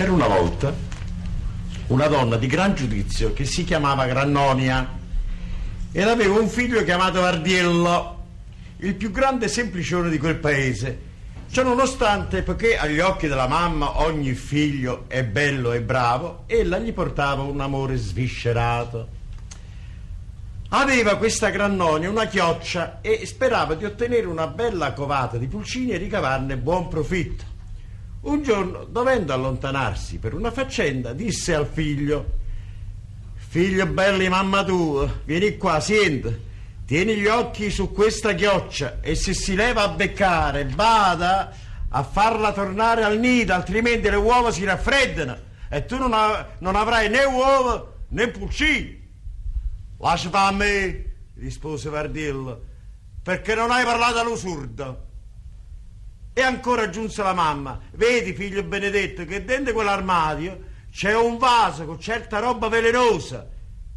C'era una volta una donna di gran giudizio che si chiamava Grannonia ed aveva un figlio chiamato Vardiello, il più grande semplicione di quel paese. Ciò nonostante, poiché agli occhi della mamma ogni figlio è bello e bravo, ella gli portava un amore sviscerato. Aveva questa Grannonia una chioccia e sperava di ottenere una bella covata di pulcini e ricavarne buon profitto. Un giorno, dovendo allontanarsi per una faccenda, disse al figlio: Figlio bello di mamma tua, vieni qua, senti. Tieni gli occhi su questa chioccia e se si leva a beccare, bada a farla tornare al nido, altrimenti le uova si raffreddano e tu non, av- non avrai né uova né pulcini. Lascia a me, rispose Vardiello, perché non hai parlato all'usurdo. E ancora aggiunse la mamma, vedi figlio benedetto che dentro quell'armadio c'è un vaso con certa roba velenosa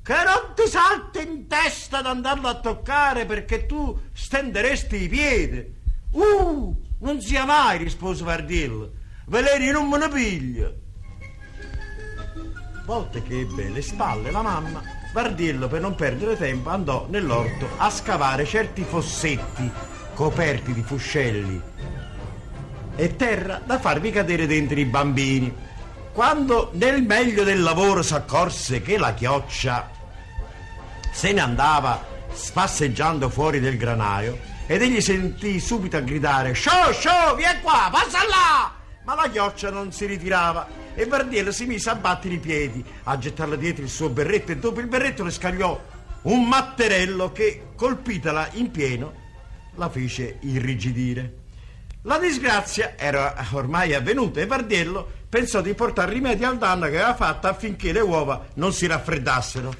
che non ti salta in testa ad andarlo a toccare perché tu stenderesti i piedi. Uh, non sia mai, rispose Vardiello, veleni non me ne piglio. Volte che ebbe le spalle la mamma, Vardiello per non perdere tempo andò nell'orto a scavare certi fossetti coperti di fuscelli e terra da farvi cadere dentro i bambini. Quando nel meglio del lavoro s'accorse che la chioccia se ne andava spasseggiando fuori del granaio ed egli sentì subito a gridare Sciò, sciò, vieni qua, passa là! Ma la chioccia non si ritirava e Vardiello si mise a battere i piedi, a gettarle dietro il suo berretto e dopo il berretto le scagliò un matterello che, colpitala in pieno, la fece irrigidire. La disgrazia era ormai avvenuta e Vardiello pensò di portare rimedio al danno che aveva fatto affinché le uova non si raffreddassero.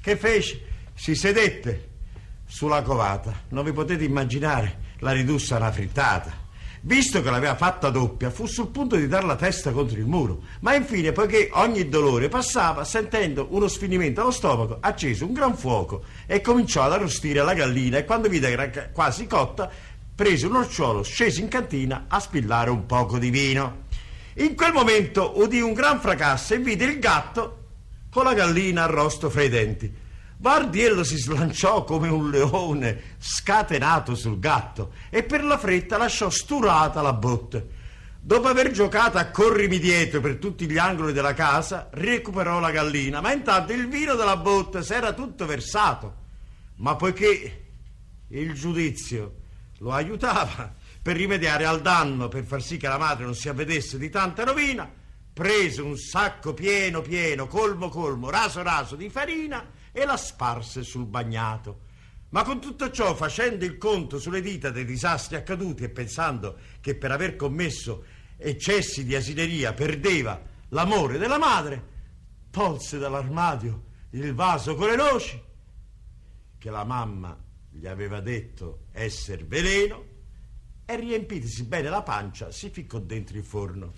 Che fece? Si sedette sulla covata. Non vi potete immaginare, la ridusse a una frittata. Visto che l'aveva fatta doppia, fu sul punto di dar la testa contro il muro, ma infine, poiché ogni dolore passava, sentendo uno sfinimento allo stomaco, accese un gran fuoco e cominciò ad arrostire la gallina e quando vide che era quasi cotta, prese un orciolo, scese in cantina a spillare un poco di vino. In quel momento udì un gran fracasso e vide il gatto con la gallina arrosto fra i denti. Vardiello si slanciò come un leone scatenato sul gatto e per la fretta lasciò sturata la botte. Dopo aver giocato a corrimi dietro per tutti gli angoli della casa, recuperò la gallina, ma intanto il vino della botte s'era tutto versato. Ma poiché il giudizio lo aiutava per rimediare al danno, per far sì che la madre non si avvedesse di tanta rovina, prese un sacco pieno pieno, colmo colmo, raso raso di farina e la sparse sul bagnato. Ma con tutto ciò, facendo il conto sulle dita dei disastri accaduti e pensando che per aver commesso eccessi di asineria perdeva l'amore della madre, tolse dall'armadio il vaso con le noci, che la mamma gli aveva detto esser veleno, e riempitisi bene la pancia, si ficcò dentro il forno.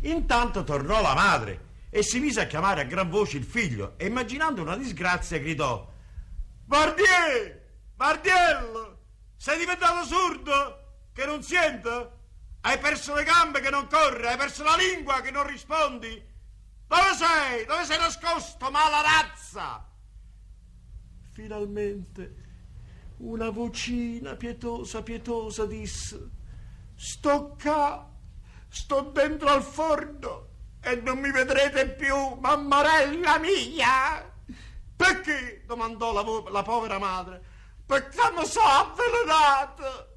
Intanto tornò la madre e si mise a chiamare a gran voce il figlio e immaginando una disgrazia gridò Vardier! Vardiello! Sei diventato sordo? Che non sente? Hai perso le gambe che non corre? Hai perso la lingua che non rispondi? Dove sei? Dove sei nascosto, mala razza? Finalmente una vocina pietosa, pietosa disse Sto qua, sto dentro al forno e non mi vedrete più, mammarella mia! Perché? domandò la, vo- la povera madre. Perché mi sono avvelenato!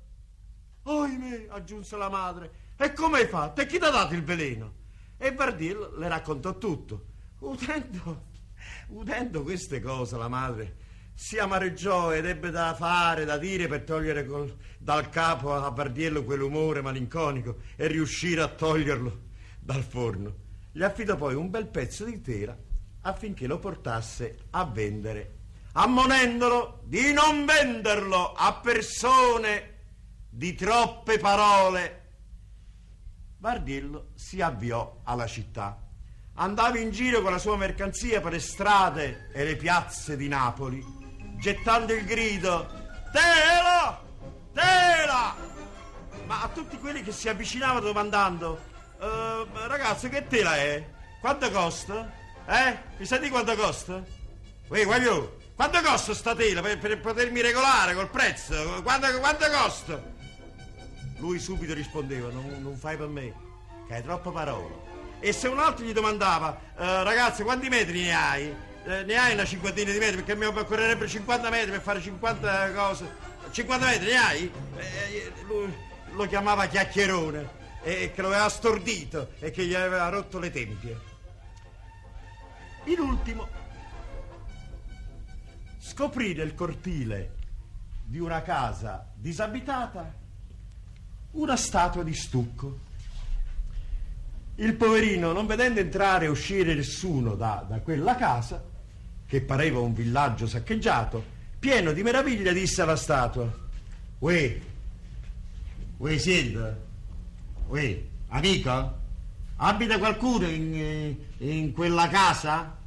Oimè, aggiunse la madre, e come hai fatto? E chi ti ha dato il veleno? E Bardil le raccontò tutto. Udendo, udendo queste cose, la madre si amareggiò ed ebbe da fare, da dire per togliere col, dal capo a Bardiello quell'umore malinconico e riuscire a toglierlo dal forno. Gli affidò poi un bel pezzo di tela affinché lo portasse a vendere, ammonendolo di non venderlo a persone di troppe parole. Bardillo si avviò alla città. Andava in giro con la sua mercanzia per le strade e le piazze di Napoli, gettando il grido Tela! Tela! Ma a tutti quelli che si avvicinavano domandando Uh, ragazzo, che tela è? quanto costa? Eh? Mi sa di quanto costa? Uè, guaglio, quanto costa sta tela per, per potermi regolare col prezzo? Quanto, quanto costa? Lui subito rispondeva, non, non fai per me, che hai troppe parole. E se un altro gli domandava, eh, ragazzi, quanti metri ne hai? Eh, ne hai una cinquantina di metri, perché mi occorrerebbero 50 metri per fare 50 cose. 50 metri ne hai? Eh, lui lo chiamava chiacchierone e che lo aveva stordito e che gli aveva rotto le tempie. In ultimo, scoprì nel cortile di una casa disabitata una statua di stucco. Il poverino, non vedendo entrare e uscire nessuno da, da quella casa, che pareva un villaggio saccheggiato, pieno di meraviglia disse alla statua, Uè, uè siete? Uè, amica? Abita qualcuno in, in quella casa?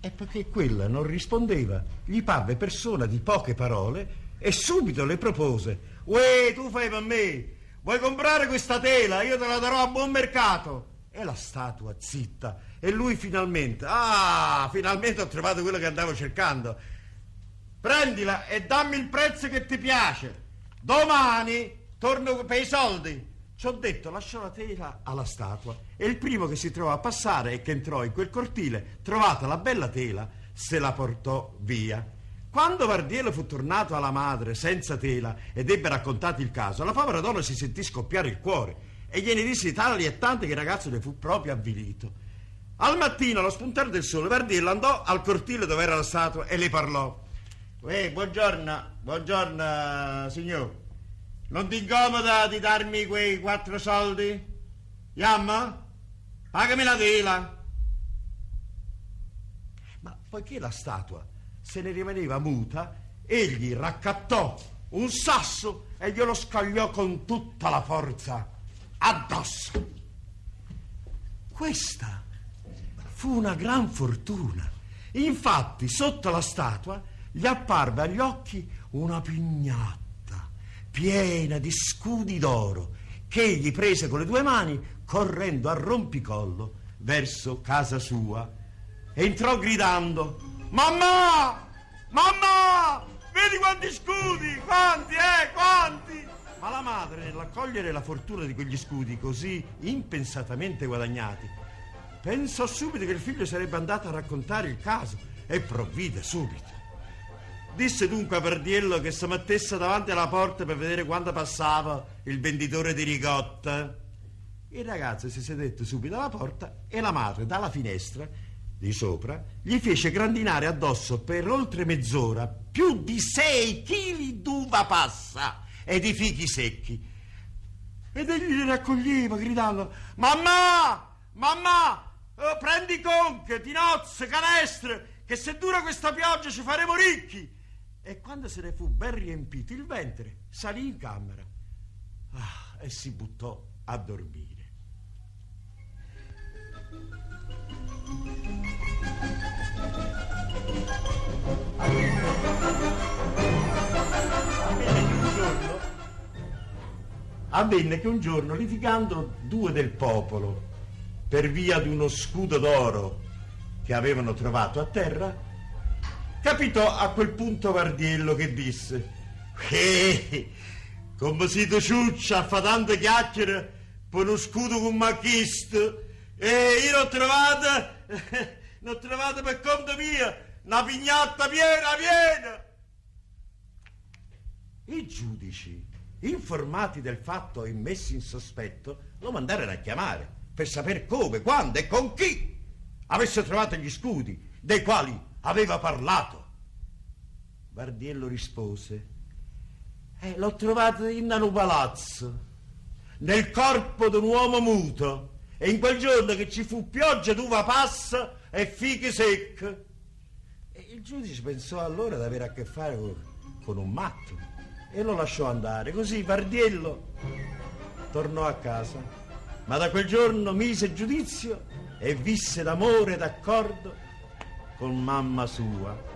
E perché quella non rispondeva, gli parve persona di poche parole e subito le propose: Uè, tu fai per me, vuoi comprare questa tela? Io te la darò a buon mercato. E la statua zitta. E lui finalmente, ah, finalmente ho trovato quello che andavo cercando. Prendila e dammi il prezzo che ti piace. Domani torno per i soldi. Ci ho detto, lasciò la tela alla statua e il primo che si trovò a passare e che entrò in quel cortile, trovata la bella tela, se la portò via. Quando Vardiello fu tornato alla madre senza tela ed ebbe raccontato il caso, la povera donna si sentì scoppiare il cuore e gliene disse tali e tante che il ragazzo ne fu proprio avvilito. Al mattino, allo spuntare del sole, Vardiello andò al cortile dove era la statua e le parlò. Uè, buongiorno, buongiorno, signor. Non ti incomoda di darmi quei quattro soldi? Yamma? Pagami la tela. Ma poiché la statua se ne rimaneva muta, egli raccattò un sasso e glielo scagliò con tutta la forza addosso. Questa fu una gran fortuna. Infatti, sotto la statua gli apparve agli occhi una pignata piena di scudi d'oro che egli prese con le due mani correndo a rompicollo verso casa sua. Entrò gridando: Mamma! Mamma! Vedi quanti scudi! Quanti, eh? Quanti! Ma la madre, nell'accogliere la fortuna di quegli scudi così impensatamente guadagnati, pensò subito che il figlio sarebbe andato a raccontare il caso e provvide subito. Disse dunque a Pardiello che si mettesse davanti alla porta per vedere quando passava il venditore di ricotta. Il ragazzo si sedette subito alla porta e la madre dalla finestra di sopra gli fece grandinare addosso per oltre mezz'ora più di sei chili d'uva passa e di fichi secchi. Ed egli li raccoglieva gridando: Mamma! Mamma! Oh, prendi conche, tinozze, canestre, che se dura questa pioggia ci faremo ricchi e quando se ne fu ben riempito il ventre, salì in camera ah, e si buttò a dormire. Avvenne che un giorno, litigando due del popolo per via di uno scudo d'oro che avevano trovato a terra, Capitò a quel punto Vardiello che disse Eh, come siete ciuccia, fa tante chiacchiere per uno scudo con macchisto e io l'ho trovata, l'ho trovata per conto mio, una pignatta piena, piena. I giudici, informati del fatto e messi in sospetto, lo mandarono a chiamare per sapere come, quando e con chi avesse trovato gli scudi dei quali aveva parlato. Bardiello rispose, eh, l'ho trovato in un palazzo, nel corpo di un uomo muto, e in quel giorno che ci fu pioggia d'uva passa e fichi secche. E il giudice pensò allora di avere a che fare con, un matto e lo lasciò andare. Così Bardiello tornò a casa, ma da quel giorno mise giudizio e visse d'amore e d'accordo con mamma sua.